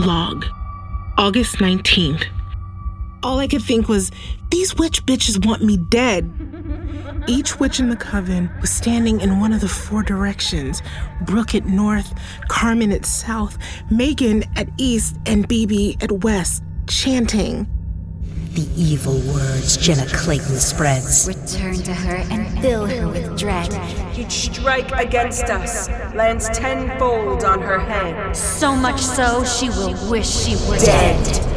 Log. August 19th. All I could think was, these witch bitches want me dead. Each witch in the coven was standing in one of the four directions Brooke at north, Carmen at south, Megan at east, and BB at west, chanting. The evil words Jenna Clayton spreads. Return to her and fill her with dread. You'd strike against us lands tenfold on her head. So much so, she will wish she were dead. dead.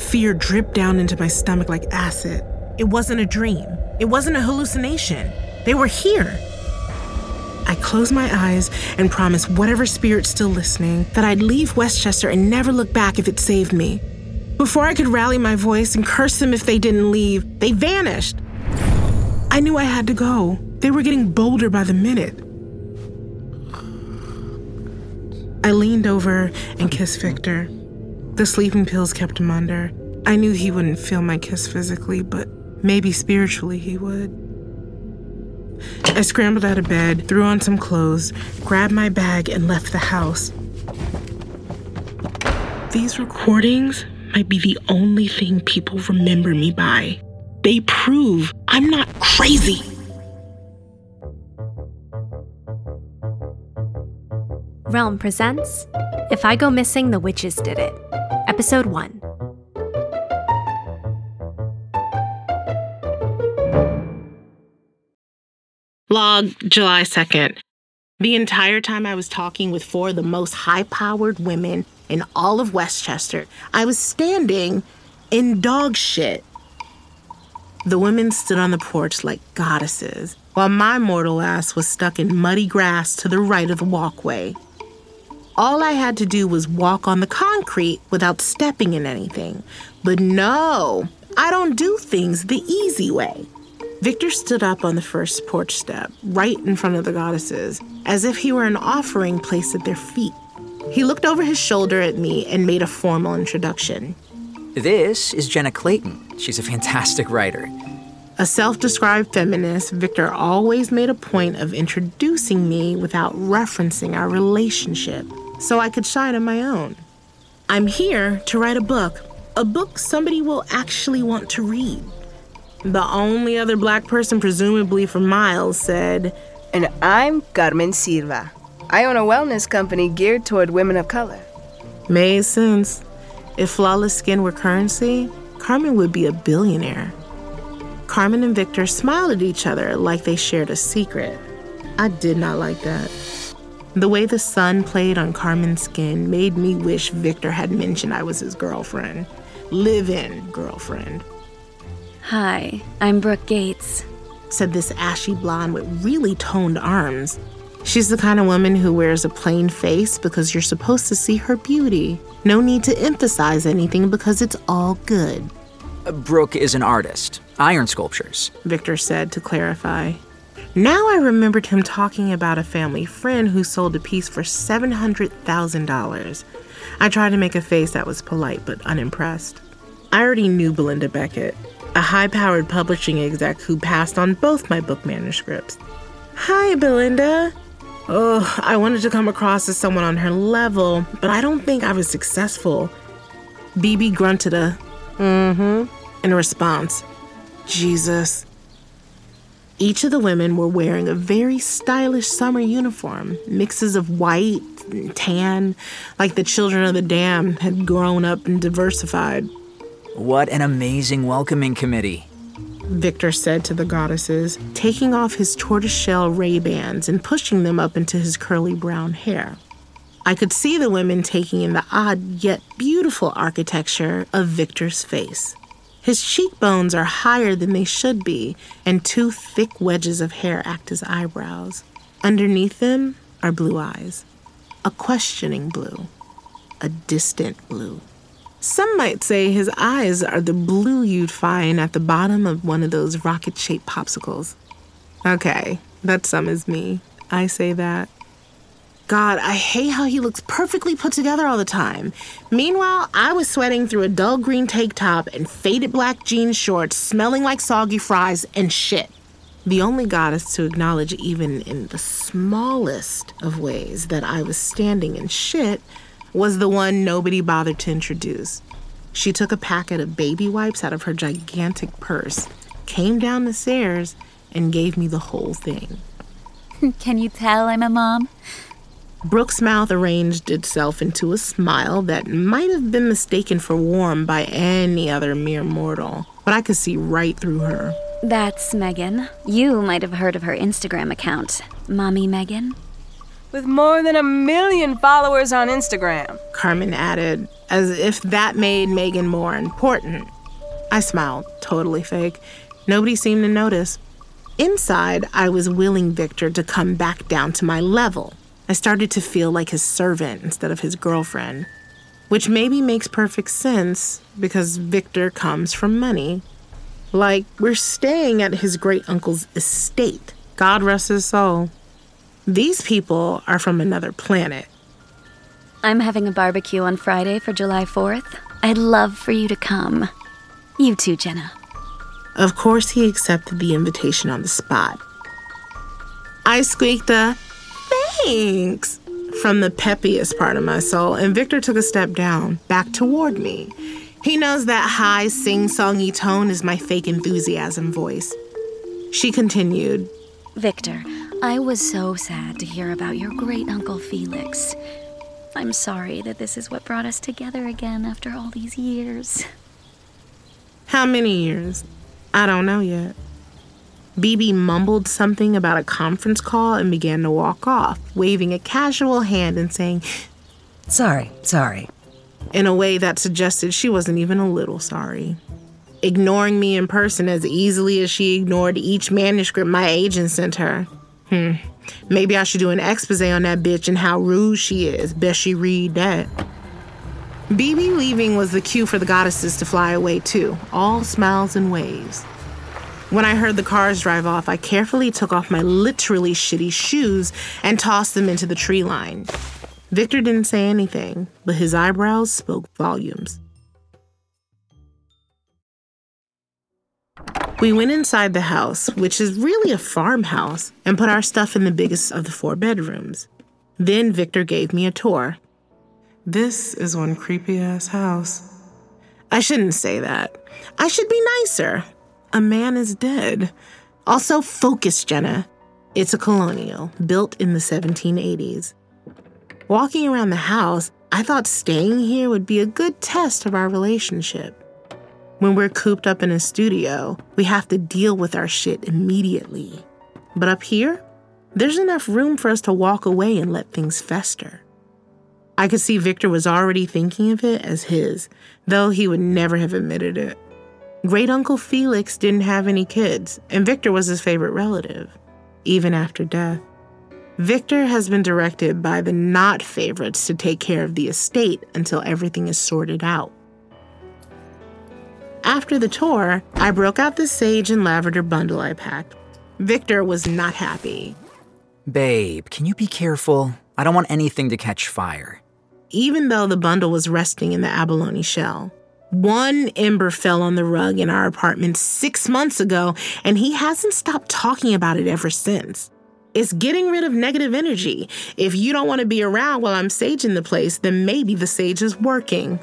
Fear dripped down into my stomach like acid. It wasn't a dream. It wasn't a hallucination. They were here. I closed my eyes and promised whatever spirit's still listening that I'd leave Westchester and never look back if it saved me. Before I could rally my voice and curse them if they didn't leave, they vanished. I knew I had to go. They were getting bolder by the minute. I leaned over and kissed Victor. The sleeping pills kept him under. I knew he wouldn't feel my kiss physically, but maybe spiritually he would. I scrambled out of bed, threw on some clothes, grabbed my bag, and left the house. These recordings might be the only thing people remember me by. They prove I'm not crazy. Realm presents If I Go Missing, the Witches Did It. Episode 1. Log July 2nd. The entire time I was talking with four of the most high powered women in all of Westchester, I was standing in dog shit. The women stood on the porch like goddesses, while my mortal ass was stuck in muddy grass to the right of the walkway. All I had to do was walk on the concrete without stepping in anything. But no, I don't do things the easy way. Victor stood up on the first porch step, right in front of the goddesses, as if he were an offering placed at their feet. He looked over his shoulder at me and made a formal introduction. This is Jenna Clayton. She's a fantastic writer. A self described feminist, Victor always made a point of introducing me without referencing our relationship so I could shine on my own. I'm here to write a book, a book somebody will actually want to read. The only other black person, presumably for miles, said, And I'm Carmen Silva. I own a wellness company geared toward women of color. Made sense. If flawless skin were currency, Carmen would be a billionaire. Carmen and Victor smiled at each other like they shared a secret. I did not like that. The way the sun played on Carmen's skin made me wish Victor had mentioned I was his girlfriend. Live in girlfriend. Hi, I'm Brooke Gates, said this ashy blonde with really toned arms. She's the kind of woman who wears a plain face because you're supposed to see her beauty. No need to emphasize anything because it's all good. Brooke is an artist, iron sculptures, Victor said to clarify. Now I remembered him talking about a family friend who sold a piece for $700,000. I tried to make a face that was polite but unimpressed. I already knew Belinda Beckett a high powered publishing exec who passed on both my book manuscripts. Hi, Belinda. Oh, I wanted to come across as someone on her level, but I don't think I was successful. BB grunted a mm hmm in response. Jesus. Each of the women were wearing a very stylish summer uniform, mixes of white and tan, like the children of the damned had grown up and diversified. What an amazing welcoming committee. Victor said to the goddesses, taking off his tortoiseshell Ray-Bans and pushing them up into his curly brown hair. I could see the women taking in the odd yet beautiful architecture of Victor's face. His cheekbones are higher than they should be, and two thick wedges of hair act as eyebrows. Underneath them are blue eyes. A questioning blue. A distant blue. Some might say his eyes are the blue you'd find at the bottom of one of those rocket shaped popsicles. Okay, that sum is me. I say that. God, I hate how he looks perfectly put together all the time. Meanwhile, I was sweating through a dull green tank top and faded black jean shorts, smelling like soggy fries and shit. The only goddess to acknowledge, even in the smallest of ways, that I was standing in shit was the one nobody bothered to introduce. She took a packet of baby wipes out of her gigantic purse, came down the stairs, and gave me the whole thing. Can you tell I'm a mom? Brooke's mouth arranged itself into a smile that might have been mistaken for warm by any other mere mortal, but I could see right through her. That's Megan. You might have heard of her Instagram account, Mommy Megan. With more than a million followers on Instagram. Carmen added, as if that made Megan more important. I smiled, totally fake. Nobody seemed to notice. Inside, I was willing Victor to come back down to my level. I started to feel like his servant instead of his girlfriend, which maybe makes perfect sense because Victor comes from money. Like, we're staying at his great uncle's estate. God rest his soul. These people are from another planet. I'm having a barbecue on Friday for July 4th. I'd love for you to come. You too, Jenna. Of course, he accepted the invitation on the spot. I squeaked a thanks from the peppiest part of my soul, and Victor took a step down, back toward me. He knows that high, sing songy tone is my fake enthusiasm voice. She continued Victor, I was so sad to hear about your great uncle Felix. I'm sorry that this is what brought us together again after all these years. How many years? I don't know yet. BB mumbled something about a conference call and began to walk off, waving a casual hand and saying, Sorry, sorry. in a way that suggested she wasn't even a little sorry. Ignoring me in person as easily as she ignored each manuscript my agent sent her. Hmm. Maybe I should do an expose on that bitch and how rude she is. Best she read that. BB leaving was the cue for the goddesses to fly away too, all smiles and waves. When I heard the cars drive off, I carefully took off my literally shitty shoes and tossed them into the tree line. Victor didn't say anything, but his eyebrows spoke volumes. We went inside the house, which is really a farmhouse, and put our stuff in the biggest of the four bedrooms. Then Victor gave me a tour. This is one creepy ass house. I shouldn't say that. I should be nicer. A man is dead. Also, focus, Jenna. It's a colonial, built in the 1780s. Walking around the house, I thought staying here would be a good test of our relationship. When we're cooped up in a studio, we have to deal with our shit immediately. But up here, there's enough room for us to walk away and let things fester. I could see Victor was already thinking of it as his, though he would never have admitted it. Great Uncle Felix didn't have any kids, and Victor was his favorite relative, even after death. Victor has been directed by the not favorites to take care of the estate until everything is sorted out. After the tour, I broke out the sage and lavender bundle I packed. Victor was not happy. Babe, can you be careful? I don't want anything to catch fire. Even though the bundle was resting in the abalone shell, one ember fell on the rug in our apartment six months ago, and he hasn't stopped talking about it ever since. It's getting rid of negative energy. If you don't want to be around while I'm saging the place, then maybe the sage is working.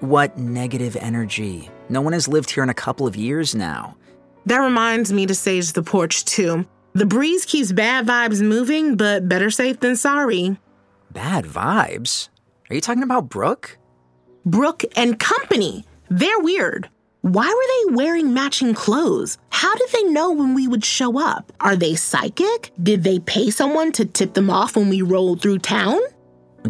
What negative energy? No one has lived here in a couple of years now. That reminds me to sage the porch too. The breeze keeps bad vibes moving, but better safe than sorry. Bad vibes? Are you talking about Brooke? Brooke and company. They're weird. Why were they wearing matching clothes? How did they know when we would show up? Are they psychic? Did they pay someone to tip them off when we rolled through town?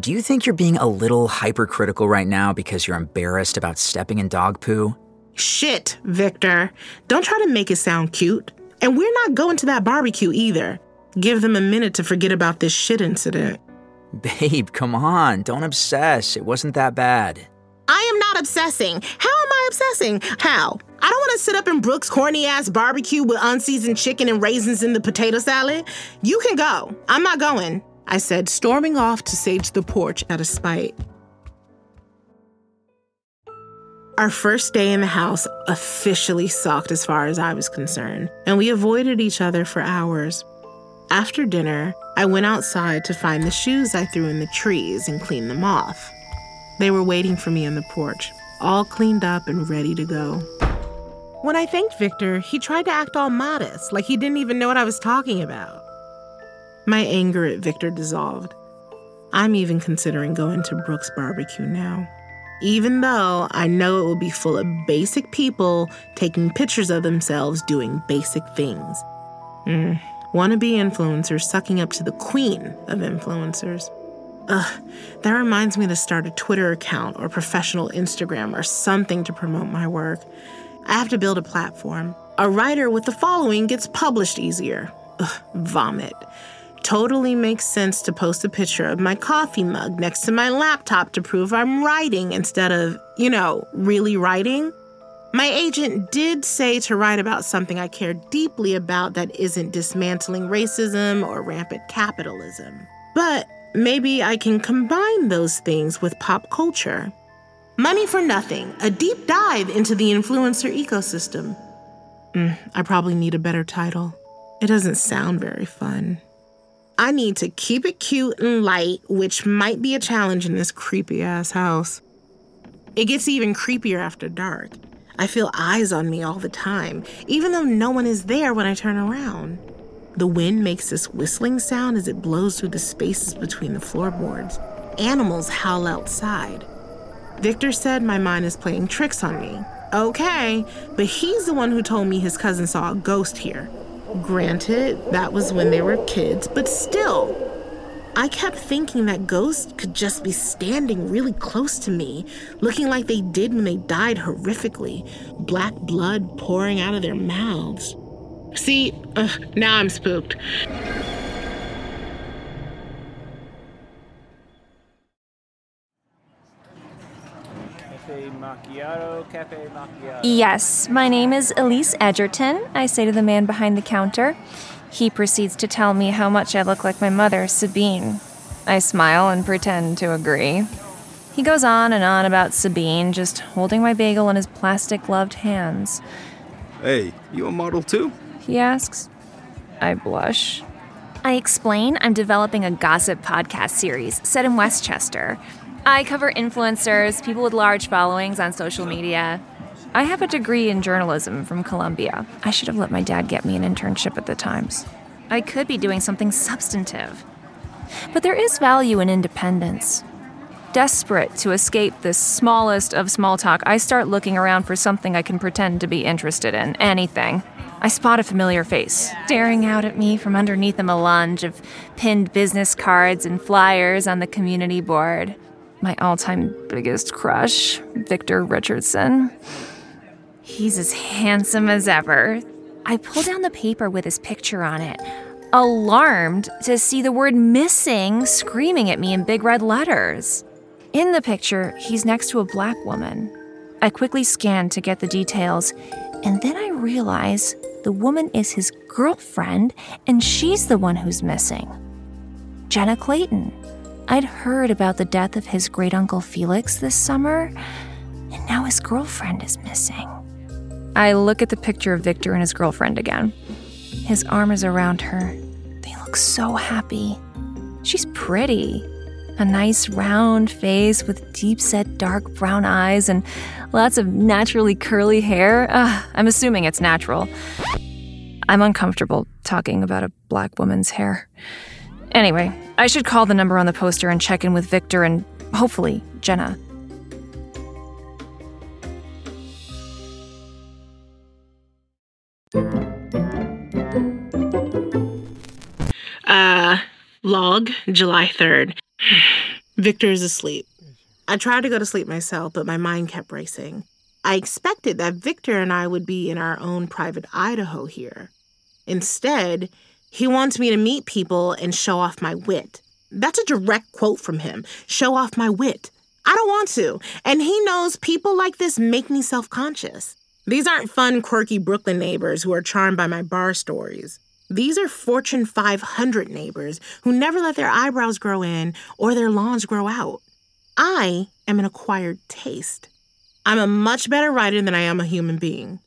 Do you think you're being a little hypercritical right now because you're embarrassed about stepping in dog poo? Shit, Victor. Don't try to make it sound cute. And we're not going to that barbecue either. Give them a minute to forget about this shit incident. Babe, come on. Don't obsess. It wasn't that bad. I am not obsessing. How am I obsessing? How? I don't want to sit up in Brooke's corny ass barbecue with unseasoned chicken and raisins in the potato salad. You can go. I'm not going, I said, storming off to sage the porch out of spite. Our first day in the house officially sucked as far as I was concerned, and we avoided each other for hours. After dinner, I went outside to find the shoes I threw in the trees and clean them off. They were waiting for me on the porch, all cleaned up and ready to go. When I thanked Victor, he tried to act all modest, like he didn't even know what I was talking about. My anger at Victor dissolved. I'm even considering going to Brooke's barbecue now even though I know it will be full of basic people taking pictures of themselves doing basic things. Mm. Wannabe influencers sucking up to the queen of influencers. Ugh, that reminds me to start a Twitter account or professional Instagram or something to promote my work. I have to build a platform. A writer with the following gets published easier. Ugh, vomit totally makes sense to post a picture of my coffee mug next to my laptop to prove I'm writing instead of, you know, really writing. My agent did say to write about something I care deeply about that isn't dismantling racism or rampant capitalism. But maybe I can combine those things with pop culture. Money for Nothing, a deep dive into the influencer ecosystem. Mm, I probably need a better title. It doesn't sound very fun. I need to keep it cute and light, which might be a challenge in this creepy ass house. It gets even creepier after dark. I feel eyes on me all the time, even though no one is there when I turn around. The wind makes this whistling sound as it blows through the spaces between the floorboards. Animals howl outside. Victor said my mind is playing tricks on me. Okay, but he's the one who told me his cousin saw a ghost here. Granted, that was when they were kids, but still, I kept thinking that ghosts could just be standing really close to me, looking like they did when they died horrifically, black blood pouring out of their mouths. See, uh, now I'm spooked. Macchiato, cafe macchiato. Yes, my name is Elise Edgerton, I say to the man behind the counter. He proceeds to tell me how much I look like my mother, Sabine. I smile and pretend to agree. He goes on and on about Sabine, just holding my bagel in his plastic gloved hands. Hey, you a model too? He asks. I blush. I explain I'm developing a gossip podcast series set in Westchester. I cover influencers, people with large followings on social media. I have a degree in journalism from Columbia. I should have let my dad get me an internship at the Times. I could be doing something substantive. But there is value in independence. Desperate to escape this smallest of small talk, I start looking around for something I can pretend to be interested in anything. I spot a familiar face, staring out at me from underneath a melange of pinned business cards and flyers on the community board my all time biggest crush, Victor Richardson. He's as handsome as ever. I pull down the paper with his picture on it, alarmed to see the word missing screaming at me in big red letters. In the picture, he's next to a black woman. I quickly scan to get the details, and then I realize the woman is his girlfriend, and she's the one who's missing. Jenna Clayton. I'd heard about the death of his great uncle Felix this summer, and now his girlfriend is missing. I look at the picture of Victor and his girlfriend again. His arm is around her. They look so happy. She's pretty. A nice round face with deep set dark brown eyes and lots of naturally curly hair. Uh, I'm assuming it's natural. I'm uncomfortable talking about a black woman's hair. Anyway, I should call the number on the poster and check in with Victor and hopefully Jenna. Uh, log, July 3rd. Victor is asleep. I tried to go to sleep myself, but my mind kept racing. I expected that Victor and I would be in our own private Idaho here. Instead, he wants me to meet people and show off my wit. That's a direct quote from him show off my wit. I don't want to. And he knows people like this make me self conscious. These aren't fun, quirky Brooklyn neighbors who are charmed by my bar stories. These are Fortune 500 neighbors who never let their eyebrows grow in or their lawns grow out. I am an acquired taste. I'm a much better writer than I am a human being.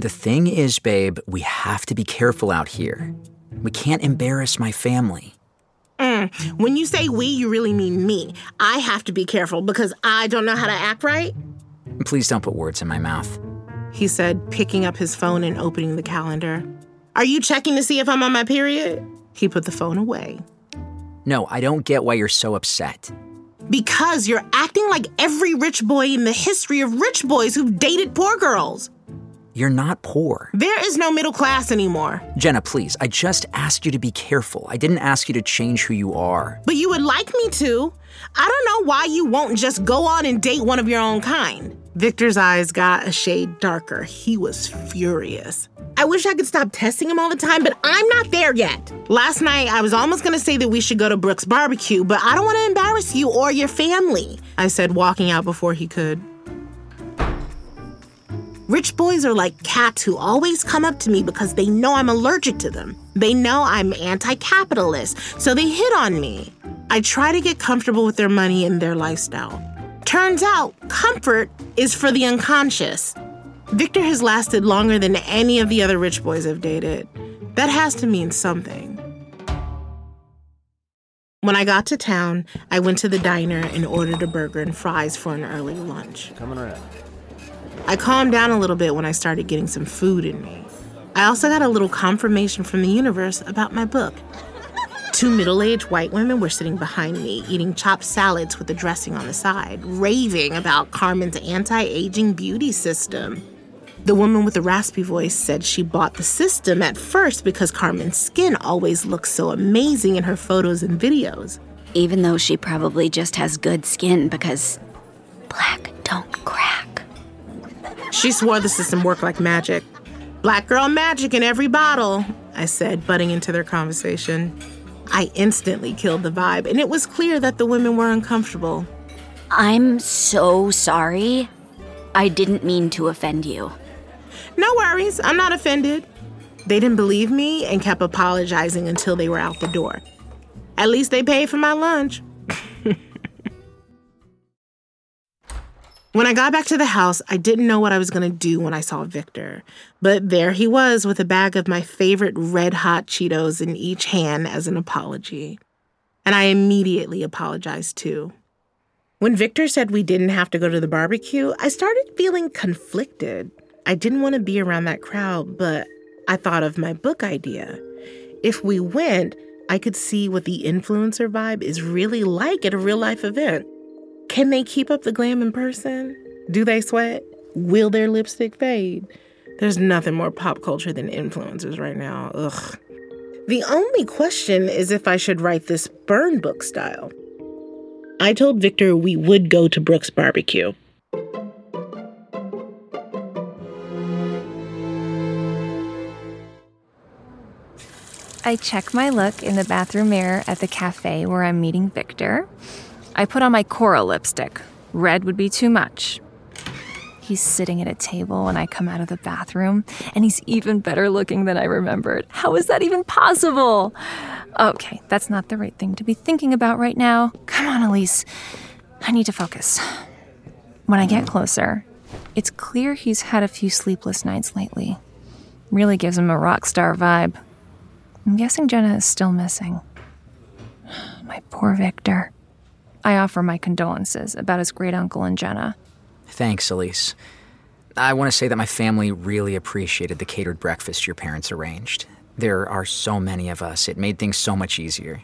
The thing is, babe, we have to be careful out here. We can't embarrass my family. Mm. When you say we, you really mean me. I have to be careful because I don't know how to act right. Please don't put words in my mouth. He said, picking up his phone and opening the calendar. Are you checking to see if I'm on my period? He put the phone away. No, I don't get why you're so upset. Because you're acting like every rich boy in the history of rich boys who've dated poor girls. You're not poor. There is no middle class anymore. Jenna, please, I just asked you to be careful. I didn't ask you to change who you are. But you would like me to. I don't know why you won't just go on and date one of your own kind. Victor's eyes got a shade darker. He was furious. I wish I could stop testing him all the time, but I'm not there yet. Last night, I was almost gonna say that we should go to Brooke's Barbecue, but I don't wanna embarrass you or your family, I said, walking out before he could. Rich boys are like cats who always come up to me because they know I'm allergic to them. They know I'm anti capitalist, so they hit on me. I try to get comfortable with their money and their lifestyle. Turns out, comfort is for the unconscious. Victor has lasted longer than any of the other rich boys I've dated. That has to mean something. When I got to town, I went to the diner and ordered a burger and fries for an early lunch. Coming around. I calmed down a little bit when I started getting some food in me. I also got a little confirmation from the universe about my book. Two middle aged white women were sitting behind me, eating chopped salads with the dressing on the side, raving about Carmen's anti aging beauty system. The woman with the raspy voice said she bought the system at first because Carmen's skin always looks so amazing in her photos and videos. Even though she probably just has good skin because black don't crack. She swore the system worked like magic. Black girl magic in every bottle, I said, butting into their conversation. I instantly killed the vibe, and it was clear that the women were uncomfortable. I'm so sorry. I didn't mean to offend you. No worries, I'm not offended. They didn't believe me and kept apologizing until they were out the door. At least they paid for my lunch. When I got back to the house, I didn't know what I was going to do when I saw Victor. But there he was with a bag of my favorite red hot Cheetos in each hand as an apology. And I immediately apologized too. When Victor said we didn't have to go to the barbecue, I started feeling conflicted. I didn't want to be around that crowd, but I thought of my book idea. If we went, I could see what the influencer vibe is really like at a real life event. Can they keep up the glam in person? Do they sweat? Will their lipstick fade? There's nothing more pop culture than influencers right now. Ugh. The only question is if I should write this burn book style. I told Victor we would go to Brooke's Barbecue. I check my look in the bathroom mirror at the cafe where I'm meeting Victor. I put on my coral lipstick. Red would be too much. He's sitting at a table when I come out of the bathroom, and he's even better looking than I remembered. How is that even possible? Okay, that's not the right thing to be thinking about right now. Come on, Elise. I need to focus. When I get closer, it's clear he's had a few sleepless nights lately. Really gives him a rock star vibe. I'm guessing Jenna is still missing. My poor Victor. I offer my condolences about his great uncle and Jenna. Thanks, Elise. I want to say that my family really appreciated the catered breakfast your parents arranged. There are so many of us, it made things so much easier.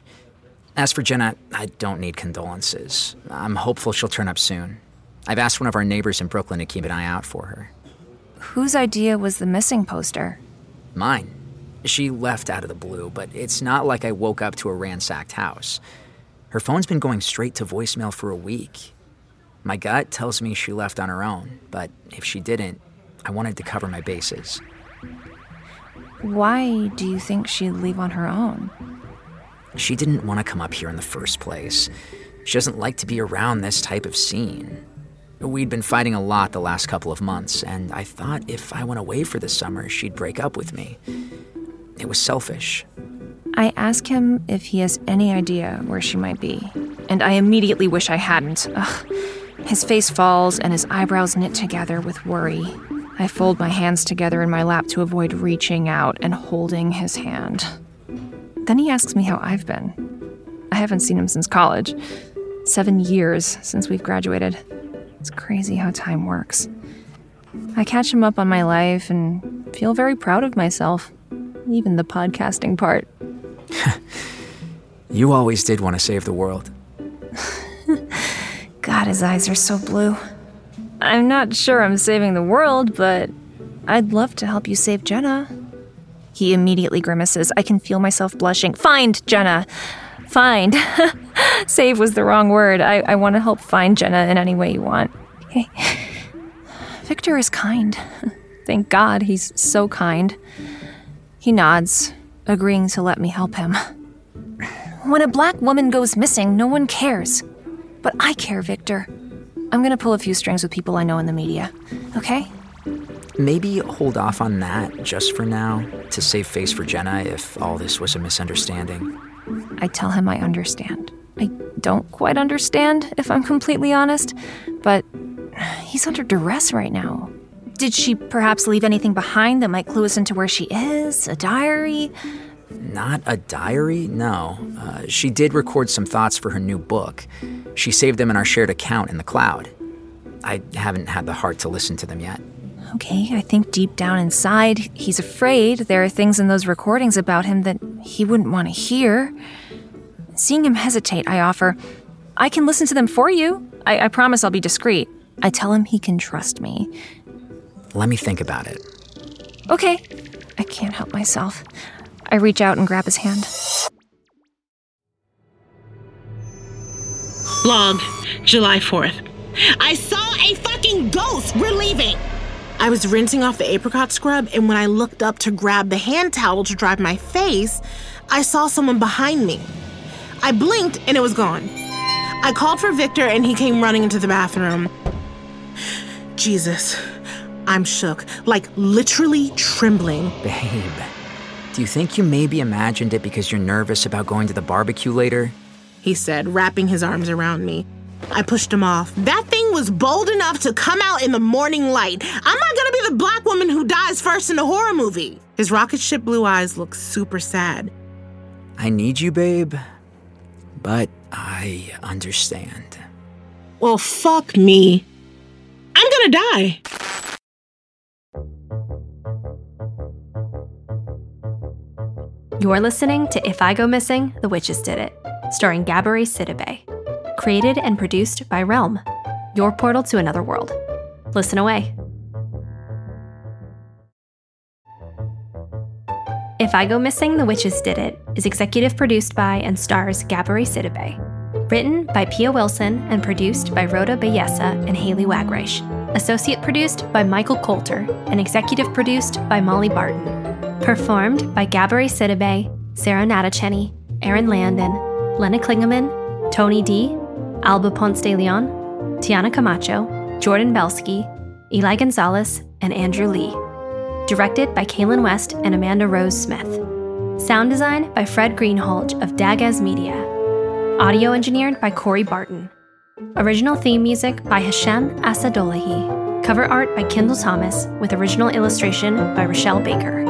As for Jenna, I don't need condolences. I'm hopeful she'll turn up soon. I've asked one of our neighbors in Brooklyn to keep an eye out for her. Whose idea was the missing poster? Mine. She left out of the blue, but it's not like I woke up to a ransacked house. Her phone's been going straight to voicemail for a week. My gut tells me she left on her own, but if she didn't, I wanted to cover my bases. Why do you think she'd leave on her own? She didn't want to come up here in the first place. She doesn't like to be around this type of scene. We'd been fighting a lot the last couple of months, and I thought if I went away for the summer, she'd break up with me. It was selfish. I ask him if he has any idea where she might be, and I immediately wish I hadn't. Ugh. His face falls and his eyebrows knit together with worry. I fold my hands together in my lap to avoid reaching out and holding his hand. Then he asks me how I've been. I haven't seen him since college. Seven years since we've graduated. It's crazy how time works. I catch him up on my life and feel very proud of myself, even the podcasting part. You always did want to save the world. God, his eyes are so blue. I'm not sure I'm saving the world, but I'd love to help you save Jenna. He immediately grimaces. I can feel myself blushing. Find Jenna. Find. Save was the wrong word. I, I want to help find Jenna in any way you want. Victor is kind. Thank God he's so kind. He nods, agreeing to let me help him. When a black woman goes missing, no one cares. But I care, Victor. I'm gonna pull a few strings with people I know in the media, okay? Maybe hold off on that just for now to save face for Jenna if all this was a misunderstanding. I tell him I understand. I don't quite understand, if I'm completely honest, but he's under duress right now. Did she perhaps leave anything behind that might clue us into where she is? A diary? Not a diary? No. Uh, she did record some thoughts for her new book. She saved them in our shared account in the cloud. I haven't had the heart to listen to them yet. Okay, I think deep down inside, he's afraid there are things in those recordings about him that he wouldn't want to hear. Seeing him hesitate, I offer, I can listen to them for you. I, I promise I'll be discreet. I tell him he can trust me. Let me think about it. Okay. I can't help myself. I reach out and grab his hand. Log, July 4th. I saw a fucking ghost! We're leaving! I was rinsing off the apricot scrub, and when I looked up to grab the hand towel to dry my face, I saw someone behind me. I blinked and it was gone. I called for Victor and he came running into the bathroom. Jesus, I'm shook, like literally trembling. Babe, do you think you maybe imagined it because you're nervous about going to the barbecue later? He said, wrapping his arms around me. I pushed him off. That thing was bold enough to come out in the morning light. I'm not gonna be the black woman who dies first in a horror movie. His rocket ship blue eyes looked super sad. I need you, babe, but I understand. Well, fuck me. I'm gonna die. You're listening to If I Go Missing, The Witches Did It, starring Gabourey Sidibe. Created and produced by Realm, your portal to another world. Listen away. If I Go Missing, The Witches Did It is executive produced by and stars Gabourey Sidibe. Written by Pia Wilson and produced by Rhoda Bayessa and Haley Wagreich. Associate produced by Michael Coulter and executive produced by Molly Barton. Performed by Gabourey Sidibe, Sarah Natacheni, Aaron Landon, Lena Klingeman, Tony D, Alba Ponce de Leon, Tiana Camacho, Jordan Belsky, Eli Gonzalez, and Andrew Lee. Directed by Kaylin West and Amanda Rose Smith. Sound design by Fred Greenhalgh of Dagaz Media. Audio engineered by Corey Barton. Original theme music by Hashem Assadullahi. Cover art by Kendall Thomas with original illustration by Rochelle Baker.